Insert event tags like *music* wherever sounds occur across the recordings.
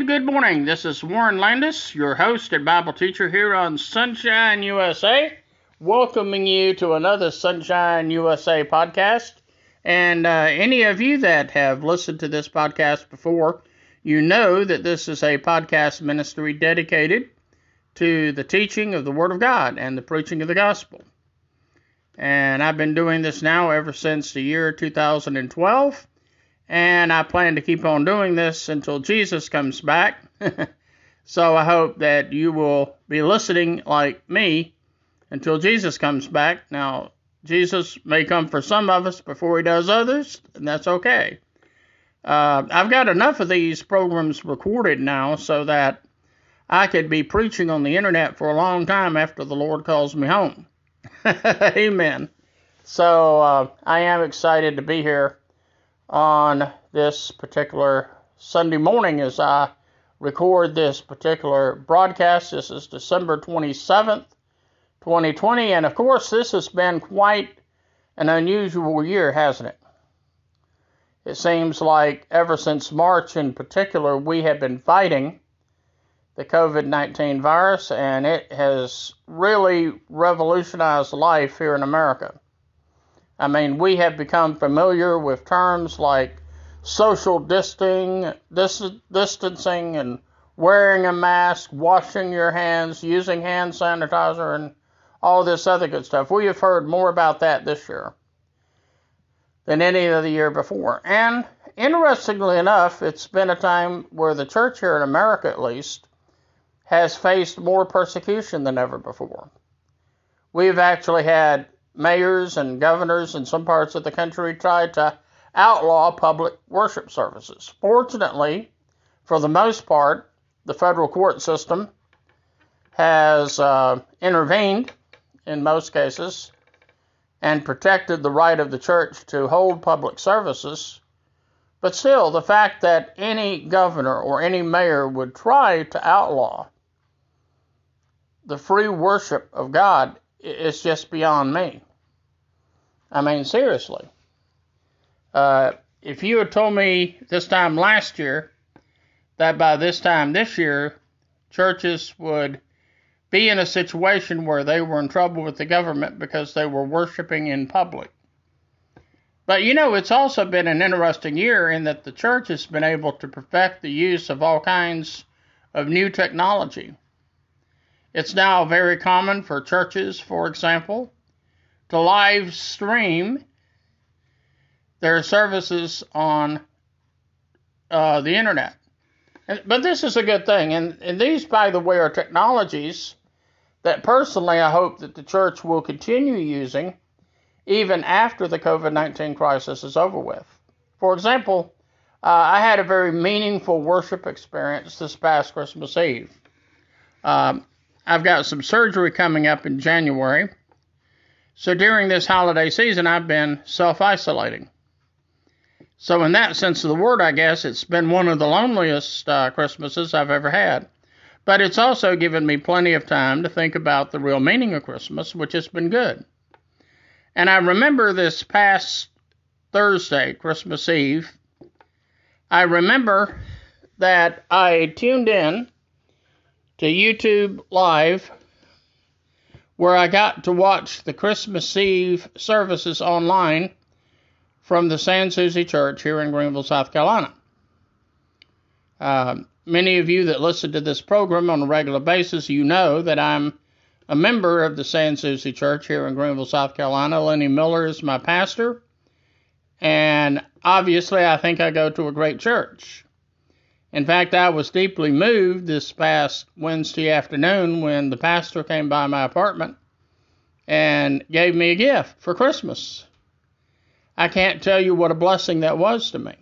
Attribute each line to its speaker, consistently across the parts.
Speaker 1: And good morning. This is Warren Landis, your host and Bible teacher here on Sonshine USA, welcoming you to another Sonshine USA podcast. And uh, any of you that have listened to this podcast before, you know that this is a podcast ministry dedicated to the teaching of the Word of God and the preaching of the gospel. And I've been doing this now ever since the year 2012 and I plan to keep on doing this until Jesus comes back. *laughs* so I hope that you will be listening like me until Jesus comes back. Now, Jesus may come for some of us before he does others, and that's okay. Uh, I've got enough of these programs recorded now so that I could be preaching on the internet for a long time after the Lord calls me home. *laughs* Amen. So uh, I am excited to be here on this particular Sunday morning as I record this particular broadcast. This is December 27th, 2020, and of course, this has been quite an unusual year, hasn't it? It seems like ever since March in particular, we have been fighting the COVID 19 virus, and it has really revolutionized life here in America. I mean, we have become familiar with terms like social distancing, distancing and wearing a mask, washing your hands, using hand sanitizer, and all this other good stuff. We have heard more about that this year than any other year before. And interestingly enough, it's been a time where the church here in America, at least, has faced more persecution than ever before. We've actually had mayors and governors in some parts of the country tried to outlaw public worship services. Fortunately, for the most part, the federal court system has uh, intervened in most cases and protected the right of the church to hold public services. But still, the fact that any governor or any mayor would try to outlaw the free worship of God is just beyond me. I mean, seriously. Uh, if you had told me this time last year that by this time this year, churches would be in a situation where they were in trouble with the government because they were worshiping in public. But you know, it's also been an interesting year in that the church has been able to perfect the use of all kinds of new technology. It's now very common for churches, for example, to live stream their services on uh, the internet. And, but this is a good thing. And, and these, by the way, are technologies that personally I hope that the church will continue using even after the COVID 19 crisis is over with. For example, uh, I had a very meaningful worship experience this past Christmas Eve. Um, I've got some surgery coming up in January. So during this holiday season, I've been self isolating. So, in that sense of the word, I guess it's been one of the loneliest uh, Christmases I've ever had. But it's also given me plenty of time to think about the real meaning of Christmas, which has been good. And I remember this past Thursday, Christmas Eve, I remember that I tuned in to YouTube Live, where I got to watch the Christmas Eve services online from the Sans Souci Church here in Greenville, South Carolina. Uh, many of you that listen to this program on a regular basis, you know that I'm a member of the Sans Souci Church here in Greenville, South Carolina. Lenny Miller is my pastor, and obviously, I think I go to a great church. In fact, I was deeply moved this past Wednesday afternoon when the pastor came by my apartment and gave me a gift for Christmas. I can't tell you what a blessing that was to me.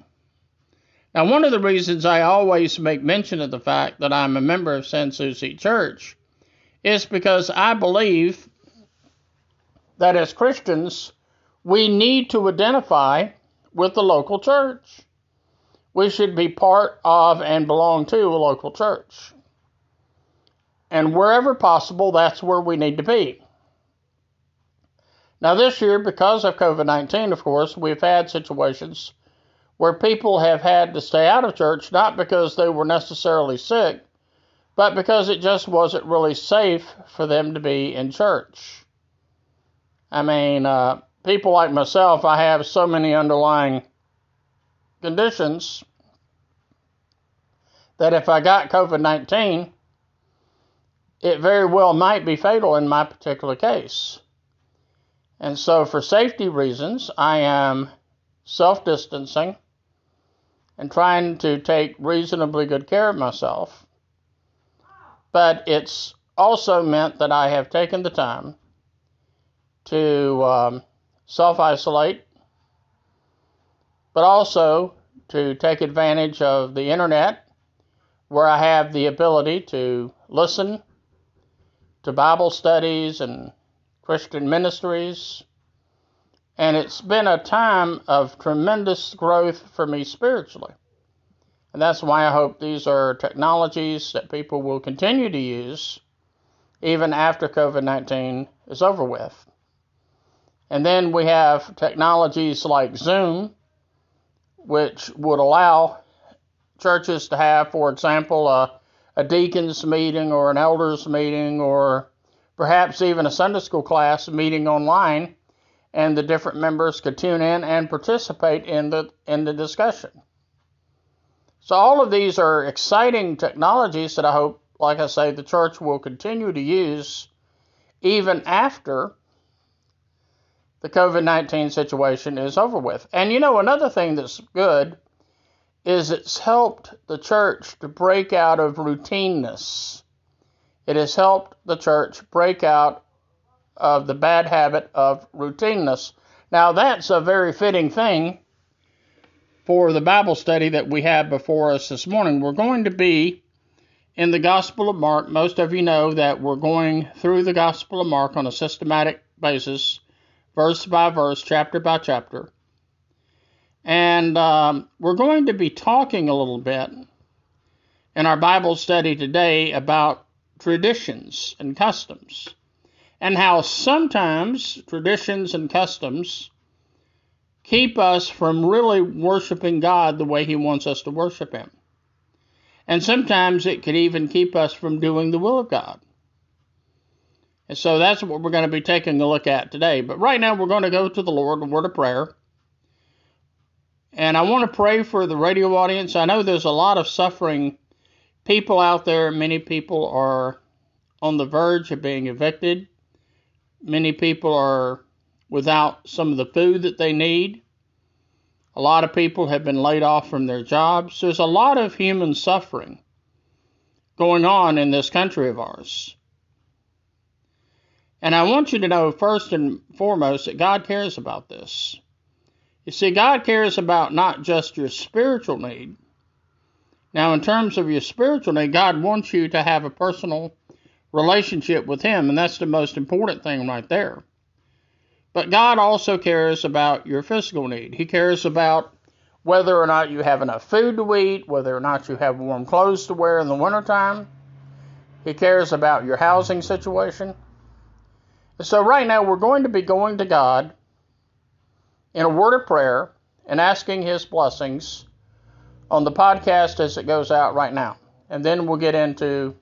Speaker 1: Now, one of the reasons I always make mention of the fact that I'm a member of Sans Souci Church is because I believe that as Christians, we need to identify with the local church we should be part of and belong to a local church. And wherever possible, that's where we need to be. Now, this year, because of COVID 19, of course, we've had situations where people have had to stay out of church not because they were necessarily sick, but because it just wasn't really safe for them to be in church. I mean, uh, people like myself, I have so many underlying conditions that if I got COVID 19, it very well might be fatal in my particular case. And so, for safety reasons, I am self distancing and trying to take reasonably good care of myself. But it's also meant that I have taken the time to um, self isolate, but also to take advantage of the internet where I have the ability to listen to Bible studies and Christian ministries. And it's been a time of tremendous growth for me spiritually. And that's why I hope these are technologies that people will continue to use even after COVID 19 is over with. And then we have technologies like Zoom, which would allow churches to have, for example, a, a deacon's meeting or an elders meeting or perhaps even a Sunday school class meeting online, and the different members could tune in and participate in the in the discussion. So all of these are exciting technologies that I hope, like I say, the church will continue to use even after the COVID 19 situation is over with. And you know, another thing that's good is it's helped the church to break out of routineness. It has helped the church break out of the bad habit of routineness. Now, that's a very fitting thing for the Bible study that we have before us this morning. We're going to be in the Gospel of Mark. Most of you know that we're going through the Gospel of Mark on a systematic basis verse by verse, chapter by chapter. And um, we're going to be talking a little bit in our Bible study today about traditions and customs, and how sometimes traditions and customs keep us from really worshiping God the way He wants us to worship Him. And sometimes it could even keep us from doing the will of God. And so that's what we're going to be taking a look at today. But right now, we're going to go to the Lord, a word of prayer. And I want to pray for the radio audience. I know there's a lot of suffering people out there. Many people are on the verge of being evicted. Many people are without some of the food that they need. A lot of people have been laid off from their jobs. There's a lot of human suffering going on in this country of ours. And I want you to know first and foremost that God cares about this. You see, God cares about not just your spiritual need. Now, in terms of your spiritual need, God wants you to have a personal relationship with Him, and that's the most important thing right there. But God also cares about your physical need. He cares about whether or not you have enough food to eat, whether or not you have warm clothes to wear in the wintertime. He cares about your housing situation. So, right now, we're going to be going to God in a word of prayer and asking His blessings on the podcast as it goes out right now. And then we'll get into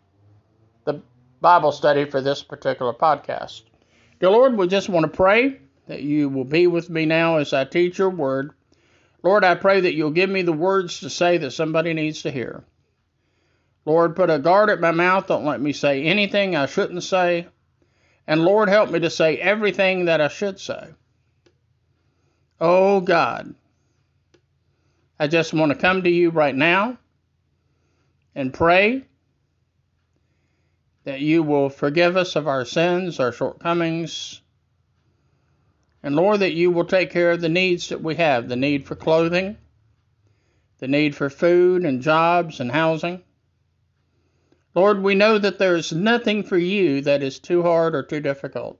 Speaker 1: the Bible study for this particular podcast. Dear Lord, we just want to pray that you will be with me now as I teach your word. Lord, I pray that you'll give me the words to say that somebody needs to hear. Lord, put a guard at my mouth. Don't let me say anything I shouldn't say and Lord, help me to say everything that I should say. Oh God, I just want to come to you right now and pray that you will forgive us of our sins, our shortcomings, and Lord, that you will take care of the needs that we have the need for clothing, the need for food and jobs and housing. Lord, we know that there is nothing for you that is too hard or too difficult.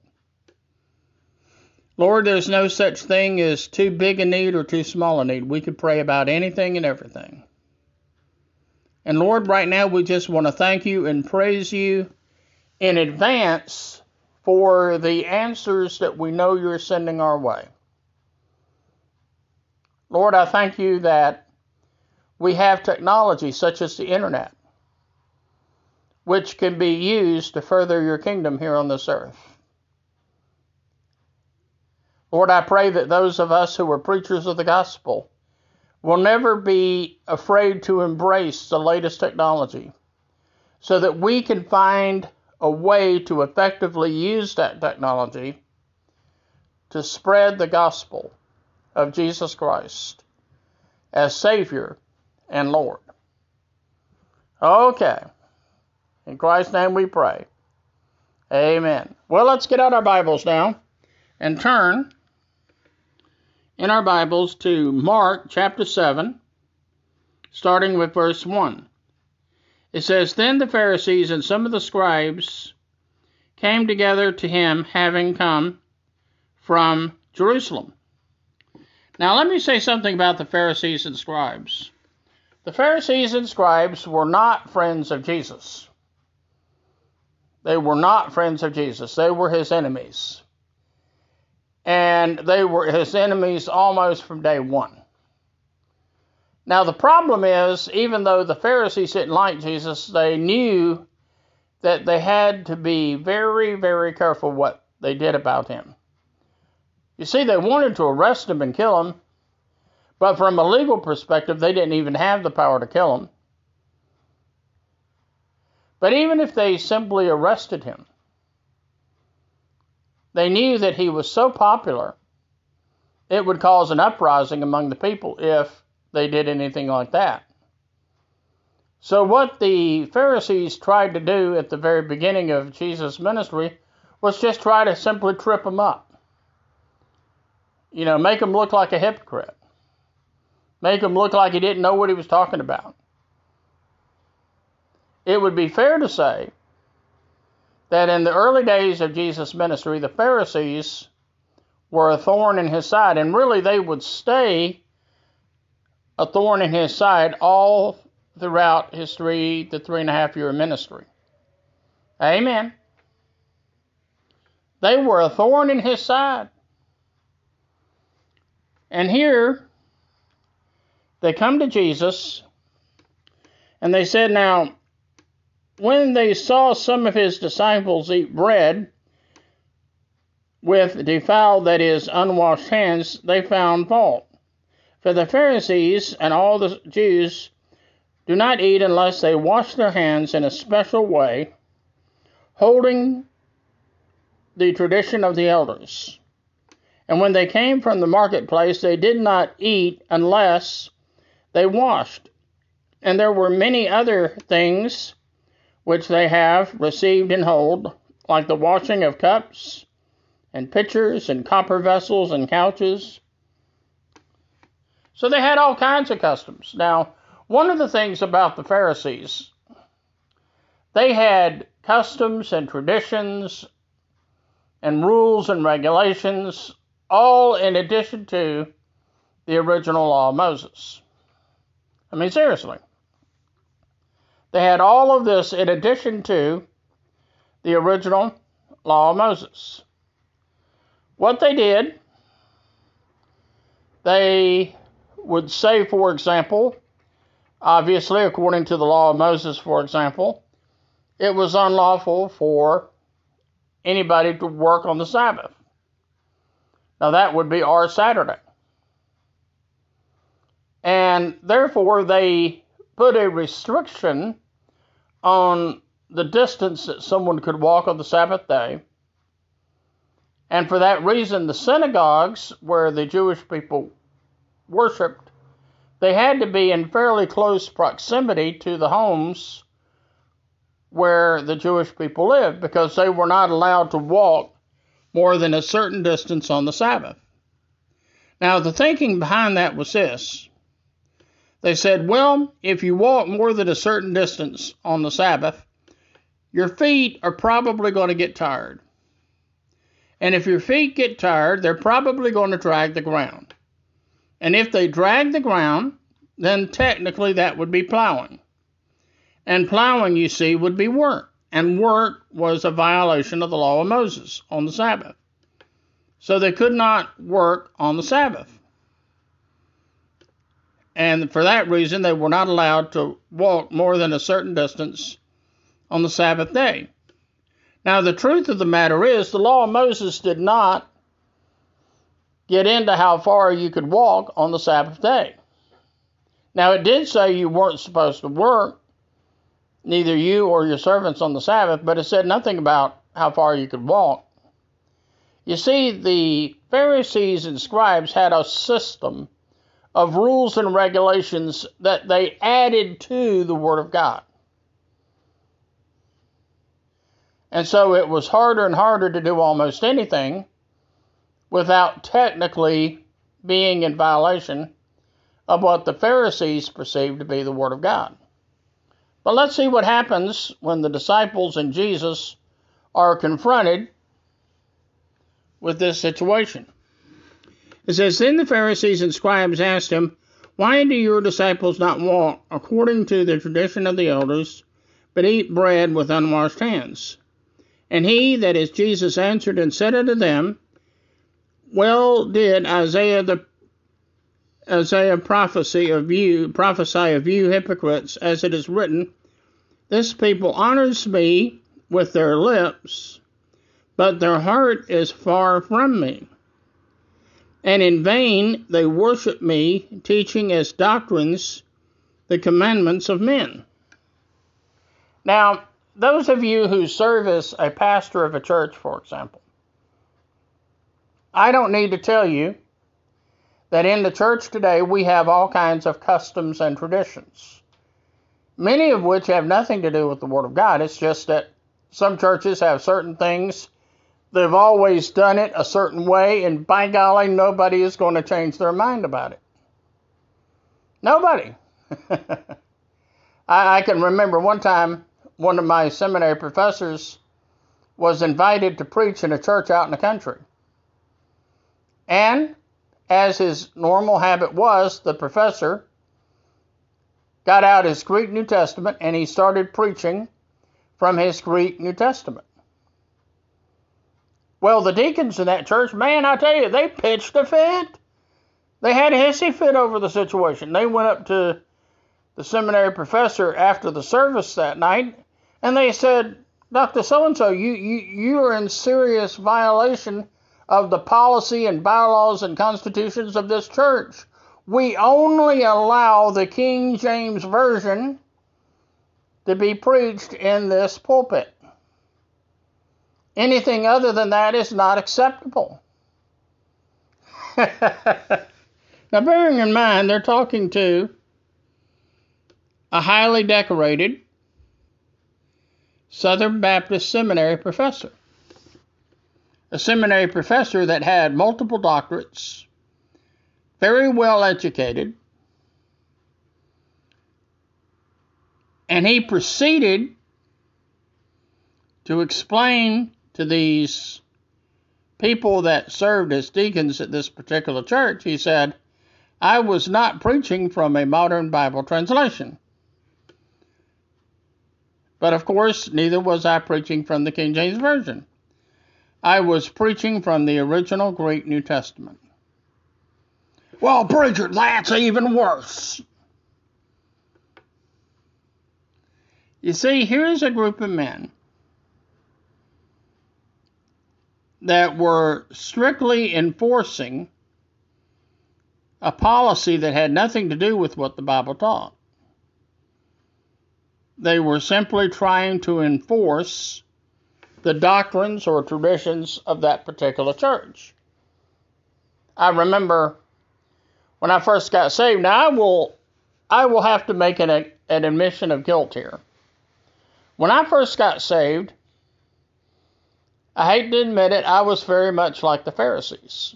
Speaker 1: Lord, there's no such thing as too big a need or too small a need. We could pray about anything and everything. And Lord, right now we just want to thank you and praise you in advance for the answers that we know you're sending our way. Lord, I thank you that we have technology such as the internet, which can be used to further your kingdom here on this earth. Lord, I pray that those of us who are preachers of the gospel will never be afraid to embrace the latest technology so that we can find a way to effectively use that technology to spread the gospel of Jesus Christ as Savior and Lord. Okay. In Christ's name we pray. Amen. Well, let's get out our Bibles now and turn in our Bibles to Mark chapter 7, starting with verse 1. It says, Then the Pharisees and some of the scribes came together to him, having come from Jerusalem. Now, let me say something about the Pharisees and scribes. The Pharisees and scribes were not friends of Jesus. They were not friends of Jesus, they were his enemies and they were his enemies almost from day one. Now, the problem is, even though the Pharisees didn't like Jesus, they knew that they had to be very, very careful what they did about him. You see, they wanted to arrest him and kill him, but from a legal perspective, they didn't even have the power to kill him. But even if they simply arrested him, they knew that he was so popular, it would cause an uprising among the people if they did anything like that. So, what the Pharisees tried to do at the very beginning of Jesus' ministry was just try to simply trip him up. You know, make him look like a hypocrite, make him look like he didn't know what he was talking about. It would be fair to say that in the early days of Jesus' ministry, the Pharisees were a thorn in his side, and really they would stay a thorn in his side all throughout his three to three and a half year ministry. Amen. They were a thorn in his side. And here they come to Jesus and they said, Now, when they saw some of his disciples eat bread with defiled, that is, unwashed hands, they found fault. For the Pharisees and all the Jews do not eat unless they wash their hands in a special way, holding the tradition of the elders. And when they came from the marketplace, they did not eat unless they washed. And there were many other things which they have received and hold, like the washing of cups and pitchers and copper vessels and couches. So they had all kinds of customs. Now, one of the things about the Pharisees, they had customs and traditions and rules and regulations, all in addition to the original law of Moses. I mean, seriously. They had all of this in addition to the original law of Moses. What they did, they would say, for example, obviously, according to the law of Moses, for example, it was unlawful for anybody to work on the Sabbath. Now, that would be our Saturday. And therefore, they put a restriction on the distance that someone could walk on the Sabbath day. And for that reason, the synagogues where the Jewish people worshiped, they had to be in fairly close proximity to the homes where the Jewish people lived because they were not allowed to walk more than a certain distance on the Sabbath. Now, the thinking behind that was this they said, Well, if you walk more than a certain distance on the Sabbath, your feet are probably going to get tired. And if your feet get tired, they're probably going to drag the ground. And if they drag the ground, then technically that would be plowing. And plowing, you see, would be work. And work was a violation of the law of Moses on the Sabbath. So they could not work on the Sabbath. And for that reason they were not allowed to walk more than a certain distance on the Sabbath day. Now, the truth of the matter is, the law of Moses did not get into how far you could walk on the Sabbath day. Now, it did say you weren't supposed to work, neither you or your servants on the Sabbath, but it said nothing about how far you could walk. You see, the Pharisees and scribes had a system of rules and regulations that they added to the Word of God. And so it was harder and harder to do almost anything without technically being in violation of what the Pharisees perceived to be the Word of God. But let's see what happens when the disciples and Jesus are confronted with this situation. It says, Then the Pharisees and scribes asked him, Why do your disciples not walk according to the tradition of the elders, but eat bread with unwashed hands? And he, that is Jesus, answered and said unto them, Well did Isaiah the Isaiah prophecy of you prophesy of you hypocrites, as it is written, This people honors me with their lips, but their heart is far from me. And in vain they worship me, teaching as doctrines the commandments of men. Now, those of you who serve as a pastor of a church, for example, I don't need to tell you that in the church today we have all kinds of customs and traditions, many of which have nothing to do with the Word of God. It's just that some churches have certain things. They've always done it a certain way, and by golly, nobody is going to change their mind about it. Nobody. *laughs* I, I can remember one time one of my seminary professors was invited to preach in a church out in the country. And as his normal habit was, the professor got out his Greek New Testament and he started preaching from his Greek New Testament. Well, the deacons in that church, man, I tell you, they pitched a fit. They had a hissy fit over the situation. They went up to the seminary professor after the service that night and they said, Dr. So and so, you, you, you are in serious violation of the policy and bylaws and constitutions of this church. We only allow the King James Version to be preached in this pulpit. Anything other than that is not acceptable. *laughs* now, bearing in mind, they're talking to a highly decorated Southern Baptist Seminary professor. A seminary professor that had multiple doctorates, very well educated, and he proceeded to explain to these people that served as deacons at this particular church, he said, I was not preaching from a modern Bible translation. But of course, neither was I preaching from the King James Version. I was preaching from the original Greek New Testament. Well, preacher, that's even worse. You see, here's a group of men that were strictly enforcing a policy that had nothing to do with what the Bible taught. They were simply trying to enforce the doctrines or traditions of that particular church. I remember when I first got saved. Now I will, I will have to make an, an admission of guilt here. When I first got saved, I hate to admit it, I was very much like the Pharisees.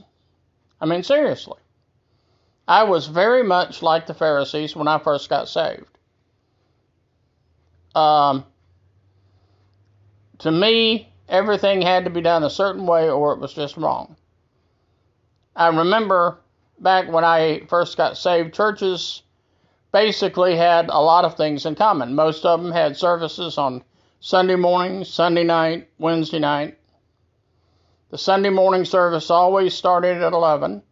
Speaker 1: I mean, seriously. I was very much like the Pharisees when I first got saved. Um, to me, everything had to be done a certain way or it was just wrong. I remember back when I first got saved, churches basically had a lot of things in common. Most of them had services on Sunday morning, Sunday night, Wednesday night. The Sunday morning service always started at 11.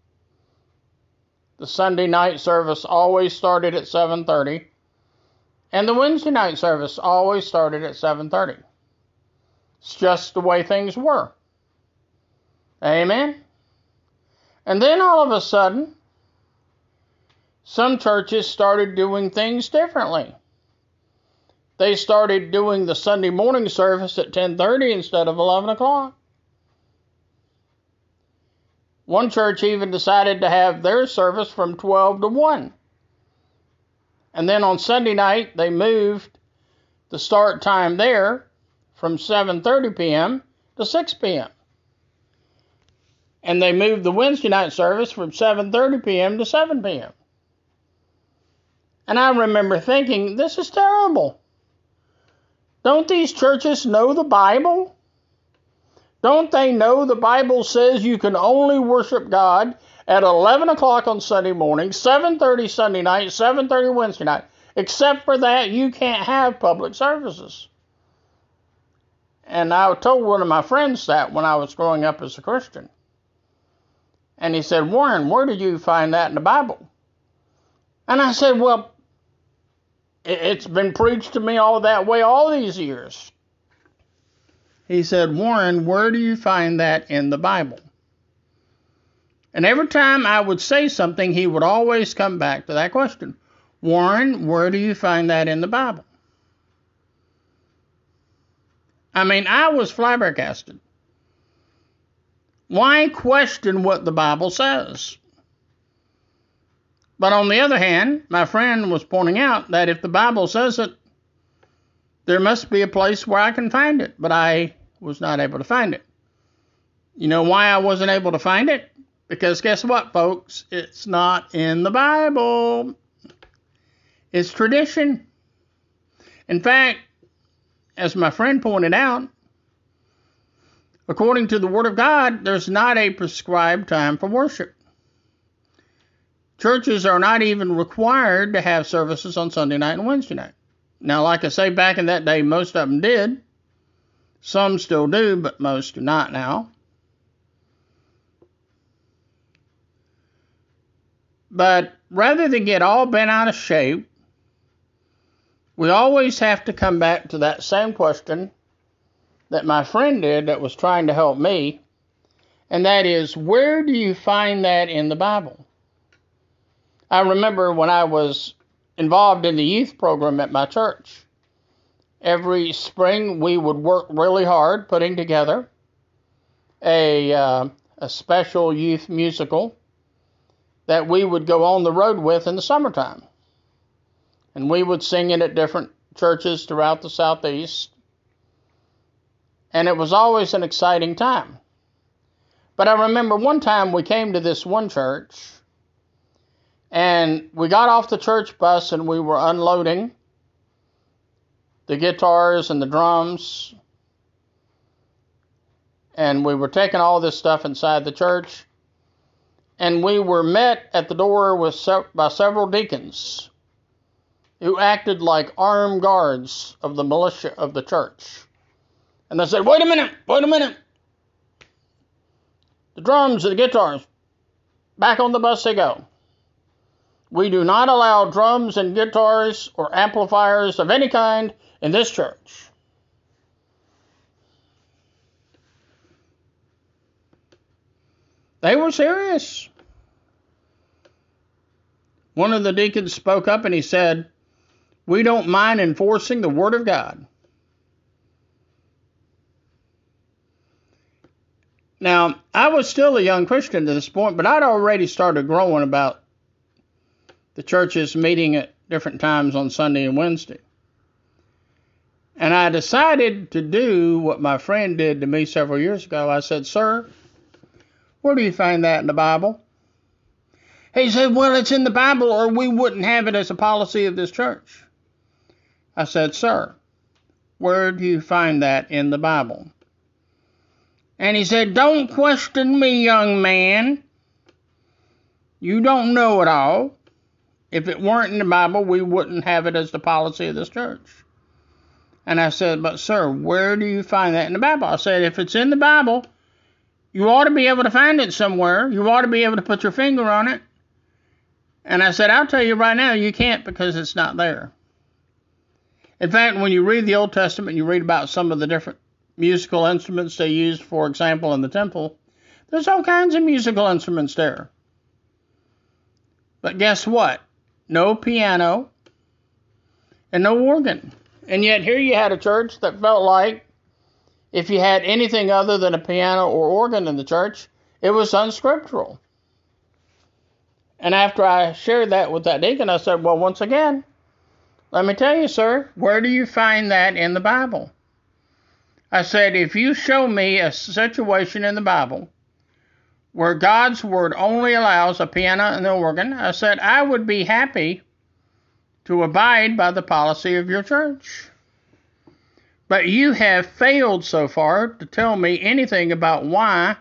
Speaker 1: The Sunday night service always started at 7:30, and the Wednesday night service always started at 7:30. It's just the way things were. Amen. And then all of a sudden, some churches started doing things differently. They started doing the Sunday morning service at 10:30 instead of 11 o'clock. One church even decided to have their service from 12 to 1. And then on Sunday night, they moved the start time there from 7:30 p.m. to 6 p.m. And they moved the Wednesday night service from 7:30 p.m. to 7 p.m. And I remember thinking, this is terrible. Don't these churches know the Bible? Don't they know the Bible says you can only worship God at 11 o'clock on Sunday morning, 7:30 Sunday night, 7:30 Wednesday night? Except for that, you can't have public services. And I told one of my friends that when I was growing up as a Christian. And he said, Warren, where did you find that in the Bible? And I said, Well, it's been preached to me all that way all these years. He said, Warren, where do you find that in the Bible? And every time I would say something, he would always come back to that question Warren, where do you find that in the Bible? I mean, I was flabbergasted. Why question what the Bible says? But on the other hand, my friend was pointing out that if the Bible says it, there must be a place where I can find it, but I was not able to find it. You know why I wasn't able to find it? Because guess what, folks? It's not in the Bible. It's tradition. In fact, as my friend pointed out, according to the Word of God, there's not a prescribed time for worship. Churches are not even required to have services on Sunday night and Wednesday night. Now, like I say, back in that day, most of them did. Some still do, but most do not now. But rather than get all bent out of shape, we always have to come back to that same question that my friend did that was trying to help me, and that is where do you find that in the Bible? I remember when I was involved in the youth program at my church, every spring we would work really hard putting together a, uh, a special youth musical that we would go on the road with in the summertime. And we would sing it at different churches throughout the southeast. And it was always an exciting time. But I remember one time we came to this one church and we got off the church bus and we were unloading the guitars and the drums. And we were taking all this stuff inside the church. And we were met at the door with by several deacons who acted like armed guards of the militia of the church. And they said, Wait a minute, wait a minute. The drums and the guitars, back on the bus they go. We do not allow drums and guitars or amplifiers of any kind in this church. They were serious. One of the deacons spoke up and he said, We don't mind enforcing the Word of God. Now, I was still a young Christian at this point, but I'd already started growing about the churches meeting at different times on Sunday and Wednesday. And I decided to do what my friend did to me several years ago. I said, Sir, where do you find that in the Bible? He said, Well, it's in the Bible, or we wouldn't have it as a policy of this church. I said, Sir, where do you find that in the Bible? And he said, Don't question me, young man. You don't know it all. If it weren't in the Bible, we wouldn't have it as the policy of this church. And I said, But, sir, where do you find that in the Bible? I said, If it's in the Bible, you ought to be able to find it somewhere. You ought to be able to put your finger on it. And I said, I'll tell you right now, you can't because it's not there. In fact, when you read the Old Testament, you read about some of the different musical instruments they used, for example, in the temple. There's all kinds of musical instruments there. But guess what? No piano and no organ. And yet, here you had a church that felt like if you had anything other than a piano or organ in the church, it was unscriptural. And after I shared that with that deacon, I said, Well, once again, let me tell you, sir, where do you find that in the Bible? I said, if you show me a situation in the Bible where God's word only allows a piano and an organ, I said, I would be happy to abide by the policy of your church. But you have failed so far to tell me anything about why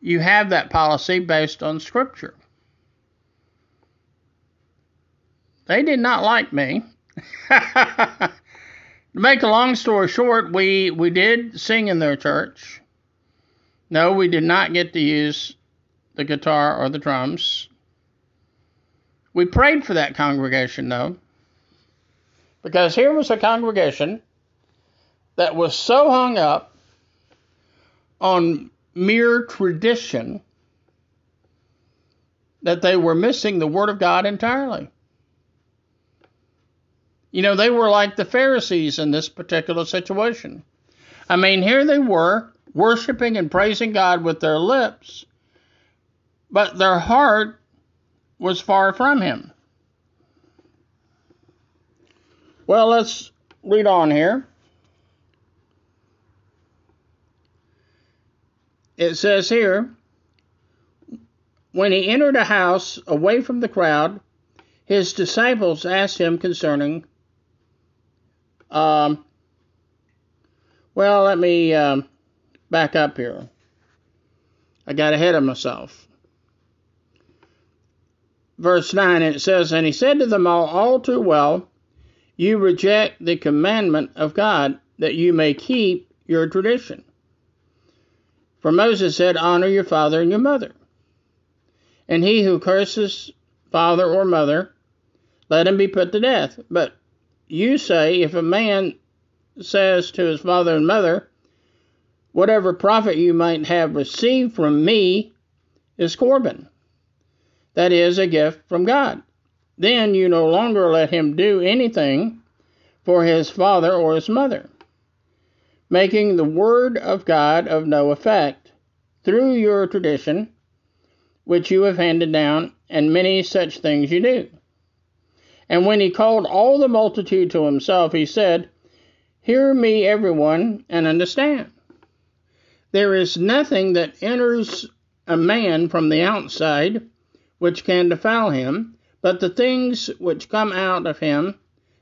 Speaker 1: you have that policy based on Scripture. They did not like me. *laughs* to make a long story short, we, we did sing in their church. No, we did not get to use the guitar or the drums. We prayed for that congregation, though, because here was a congregation that was so hung up on mere tradition that they were missing the Word of God entirely. You know, they were like the Pharisees in this particular situation. I mean, here they were worshiping and praising God with their lips, but their heart was far from Him. Well, let's read on here. It says here, when he entered a house away from the crowd, his disciples asked him concerning um, well, let me um, back up here. I got ahead of myself. Verse 9, it says, And he said to them all, All too well, you reject the commandment of God that you may keep your tradition. For Moses said, Honor your father and your mother. And he who curses father or mother, let him be put to death. But you say if a man says to his father and mother, Whatever profit you might have received from me is Corban, that is, a gift from God. Then you no longer let him do anything for his father or his mother, making the word of God of no effect through your tradition, which you have handed down, and many such things you do. And when he called all the multitude to himself, he said, Hear me, everyone, and understand. There is nothing that enters a man from the outside which can defile him, but the things which come out of him,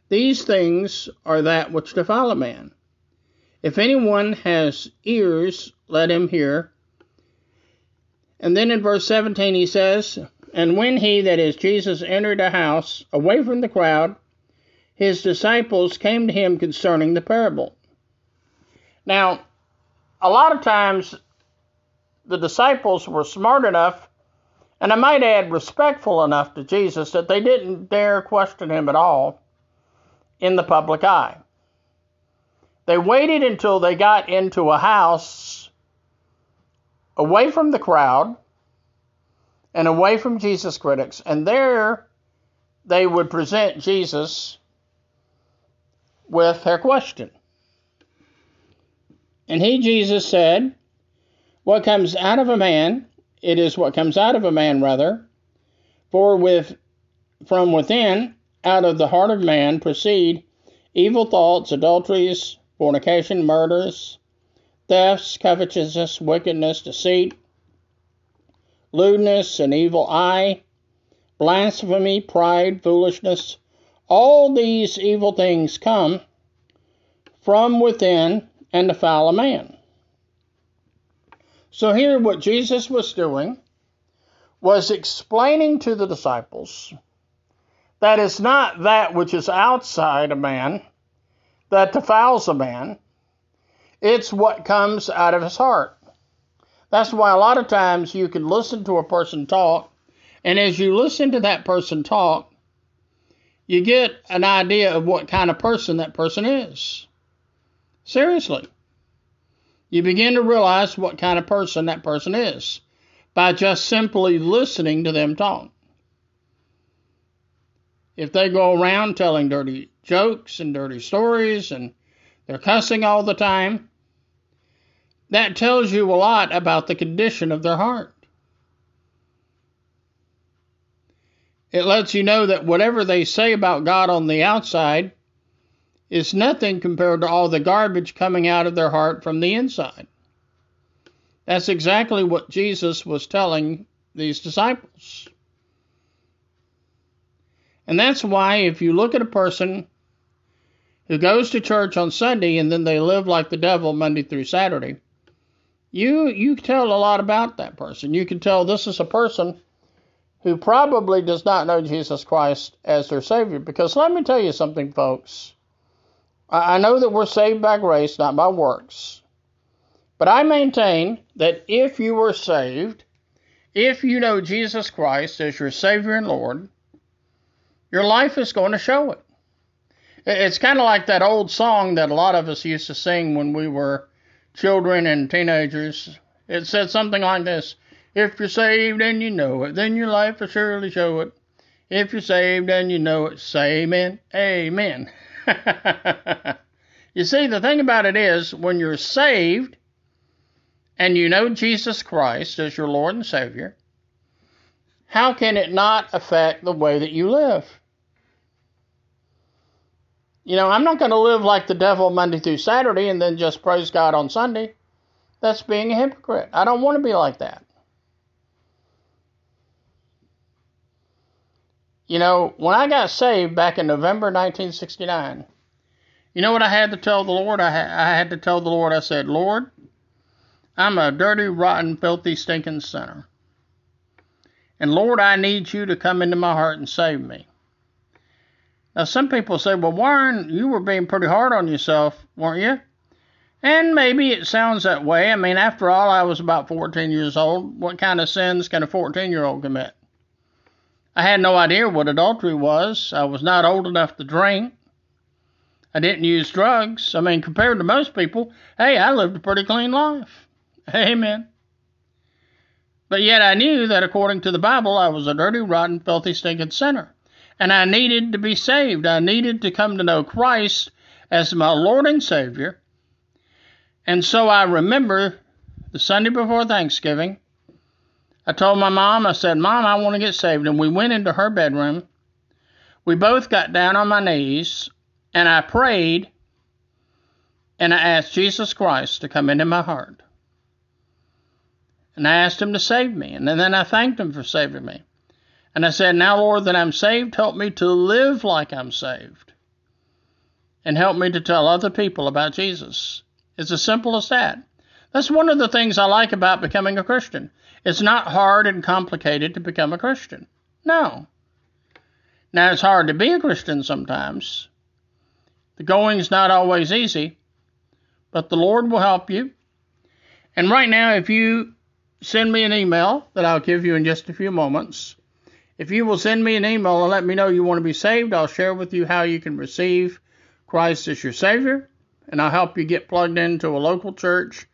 Speaker 1: these things are that which defile a man. If anyone has ears, let him hear. And then in verse 17 he says, and when he, that is Jesus, entered a house away from the crowd, his disciples came to him concerning the parable. Now, a lot of times the disciples were smart enough, and I might add respectful enough to Jesus, that they didn't dare question him at all in the public eye. They waited until they got into a house away from the crowd and away from Jesus critics. And there they would present Jesus with their question. And he, Jesus, said, What comes out of a man, it is what comes out of a man, rather. For with from within, out of the heart of man, proceed evil thoughts, adulteries, fornication, murders, thefts, covetousness, wickedness, deceit lewdness, an evil eye, blasphemy, pride, foolishness. All these evil things come from within and defile a man. So, here what Jesus was doing was explaining to the disciples that it's not that which is outside a man that defiles a man, it's what comes out of his heart. That's why a lot of times you can listen to a person talk And as you listen to that person talk, you get an idea of what kind of person that person is. Seriously. You begin to realize what kind of person that person is by just simply listening to them talk. If they go around telling dirty jokes and dirty stories and they're cussing all the time, that tells you a lot about the condition of their heart. It lets you know that whatever they say about God on the outside is nothing compared to all the garbage coming out of their heart from the inside. That's exactly what Jesus was telling these disciples. And that's why, if you look at a person who goes to church on Sunday and then they live like the devil Monday through Saturday, you you tell a lot about that person. You can tell this is a person who probably does not know Jesus Christ as their Savior. Because let me tell you something, folks. I know that we're saved by grace, not by works. But I maintain that if you were saved, if you know Jesus Christ as your Savior and Lord, your life is going to show it. It's kind of like that old song that a lot of us used to sing when we were children and teenagers. It said something like this If you're saved and you know it, then your life will surely show it. If you're saved and you know it, say amen. Amen. *laughs* *laughs* you see, the thing about it is, when you're saved and you know Jesus Christ as your Lord and Savior, how can it not affect the way that you live? You know, I'm not going to live like the devil Monday through Saturday and then just praise God on Sunday. That's being a hypocrite. I don't want to be like that. You know, when I got saved back in November 1969, you know what I had to tell the Lord? I, ha- I had to tell the Lord, I said, Lord, I'm a dirty, rotten, filthy, stinking sinner. And Lord, I need you to come into my heart and save me. Now, some people say, well, Warren, you were being pretty hard on yourself, weren't you? And maybe it sounds that way. I mean, after all, I was about 14 years old. What kind of sins can a 14 year old commit? I had no idea what adultery was. I was not old enough to drink. I didn't use drugs. I mean, compared to most people, hey, I lived a pretty clean life. *laughs* Amen. But yet I knew that according to the Bible, I was a dirty, rotten, filthy, stinking sinner. And I needed to be saved. I needed to come to know Christ as my Lord and Savior. And so I remember the Sunday before Thanksgiving, I told my mom, I said, Mom, I want to get saved. And we went into her bedroom. We both got down on my knees and I prayed and I asked Jesus Christ to come into my heart. And I asked him to save me. And then I thanked him for saving me. And I said, Now, Lord, that I'm saved, help me to live like I'm saved. And help me to tell other people about Jesus. It's as simple as that. That's one of the things I like about becoming a Christian. It's not hard and complicated to become a Christian. No. Now, it's hard to be a Christian sometimes. The going's not always easy, but the Lord will help you. And right now, if you send me an email that I'll give you in just a few moments, if you will send me an email and let me know you want to be saved, I'll share with you how you can receive Christ as your Savior, and I'll help you get plugged into a local church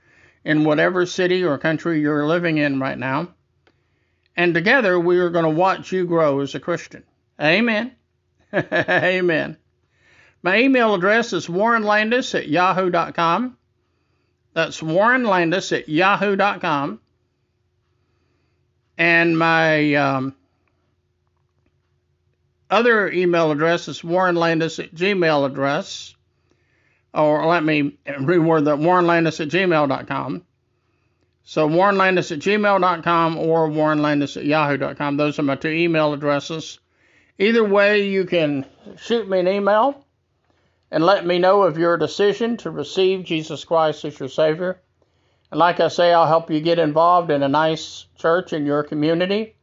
Speaker 1: in whatever city or country you're living in right now. And together we are going to watch you grow as a Christian. Amen. *laughs* Amen. My email address is warrenlandis at yahoo.com. That's warrenlandis at yahoo.com. And my um, other email address is warrenlandis at gmail address or let me reword that warrenlandis at gmail.com. So warrenlandis at gmail.com or warrenlandis at yahoo.com. Those are my two email addresses. Either way, you can shoot me an email and let me know of your decision to receive Jesus Christ as your Savior. And like I say, I'll help you get involved in a nice church in your community,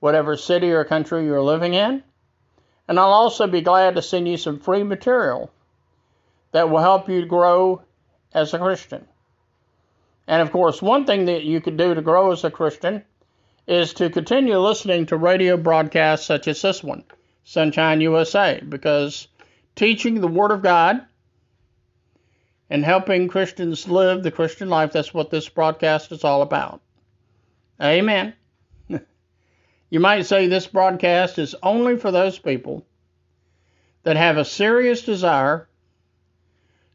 Speaker 1: whatever city or country you're living in. And I'll also be glad to send you some free material that will help you grow as a Christian. And of course, one thing that you could do to grow as a Christian is to continue listening to radio broadcasts such as this one, Sonshine USA, because teaching the Word of God and helping Christians live the Christian life, that's what this broadcast is all about. Amen. *laughs* you might say this broadcast is only for those people that have a serious desire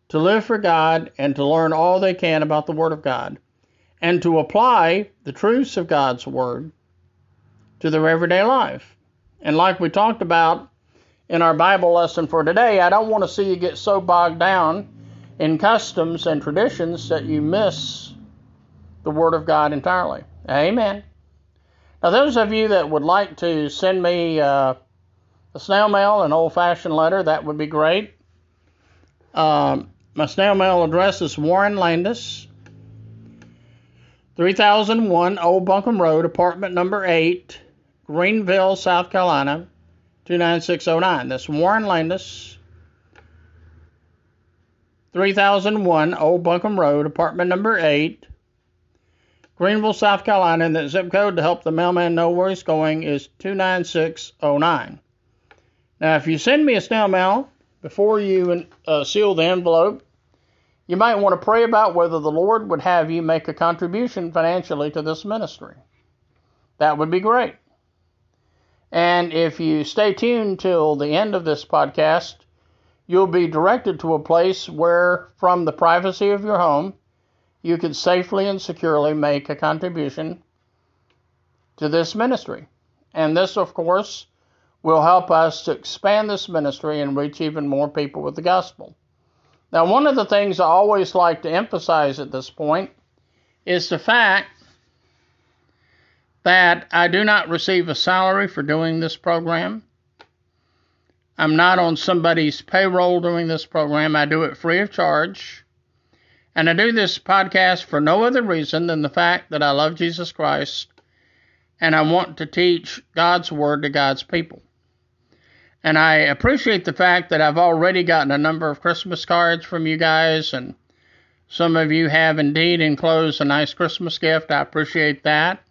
Speaker 1: to live for God and to learn all they can about the Word of God and to apply the truths of God's Word to their everyday life. And like we talked about in our Bible lesson for today, I don't want to see you get so bogged down in customs and traditions that you miss the Word of God entirely. Amen. Now, those of you that would like to send me uh, a snail mail, an old fashioned letter, that would be great. Um, my snail mail address is Warren Landis, 3001 Old Buncombe Road, apartment number 8, Greenville, South Carolina, 29609. That's Warren Landis, 3001 Old Buncombe Road, apartment number 8, Greenville, South Carolina, and the zip code to help the mailman know where he's going is 29609. Now, if you send me a snail mail before you uh, seal the envelope, you might want to pray about whether the Lord would have you make a contribution financially to this ministry. That would be great. And if you stay tuned till the end of this podcast, you'll be directed to a place where, from the privacy of your home, you can safely and securely make a contribution to this ministry. And this, of course, will help us to expand this ministry and reach even more people with the gospel. Now, one of the things I always like to emphasize at this point is the fact that I do not receive a salary for doing this program. I'm not on somebody's payroll doing this program. I do it free of charge. And I do this podcast for no other reason than the fact that I love Jesus Christ and I want to teach God's Word to God's people. And I appreciate the fact that I've already gotten a number of Christmas cards from you guys, and some of you have indeed enclosed a nice Christmas gift. I appreciate that.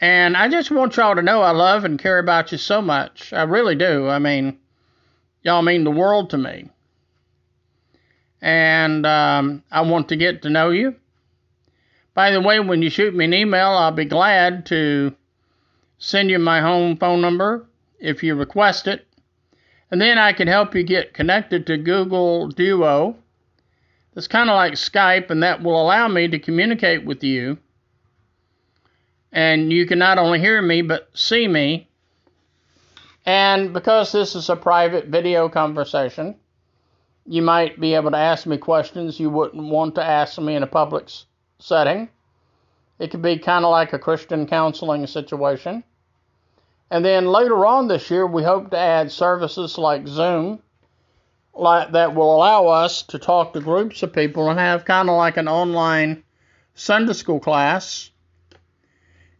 Speaker 1: And I just want y'all to know I love and care about you so much. I really do. I mean, y'all mean the world to me. And um, I want to get to know you. By the way, when you shoot me an email, I'll be glad to send you my home phone number if you request it. And then I can help you get connected to Google Duo. It's kind of like Skype, and that will allow me to communicate with you. And you can not only hear me, but see me. And because this is a private video conversation, you might be able to ask me questions you wouldn't want to ask me in a public setting. It could be kind of like a Christian counseling situation. And then later on this year, we hope to add services like Zoom like that will allow us to talk to groups of people and have kind of like an online Sunday school class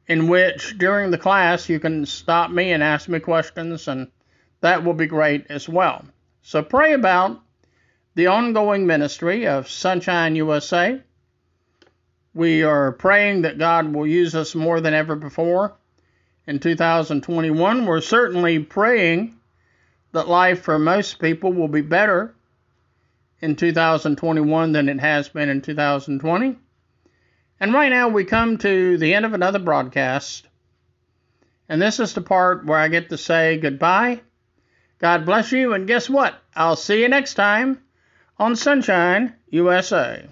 Speaker 1: in which during the class you can stop me and ask me questions and that will be great as well. So pray about the ongoing ministry of Sonshine USA. We are praying that God will use us more than ever before in 2021. We're certainly praying that life for most people will be better in 2021 than it has been in 2020. And right now we come to the end of another broadcast. And this is the part where I get to say goodbye. God bless you, and guess what? I'll see you next time on Sonshine USA.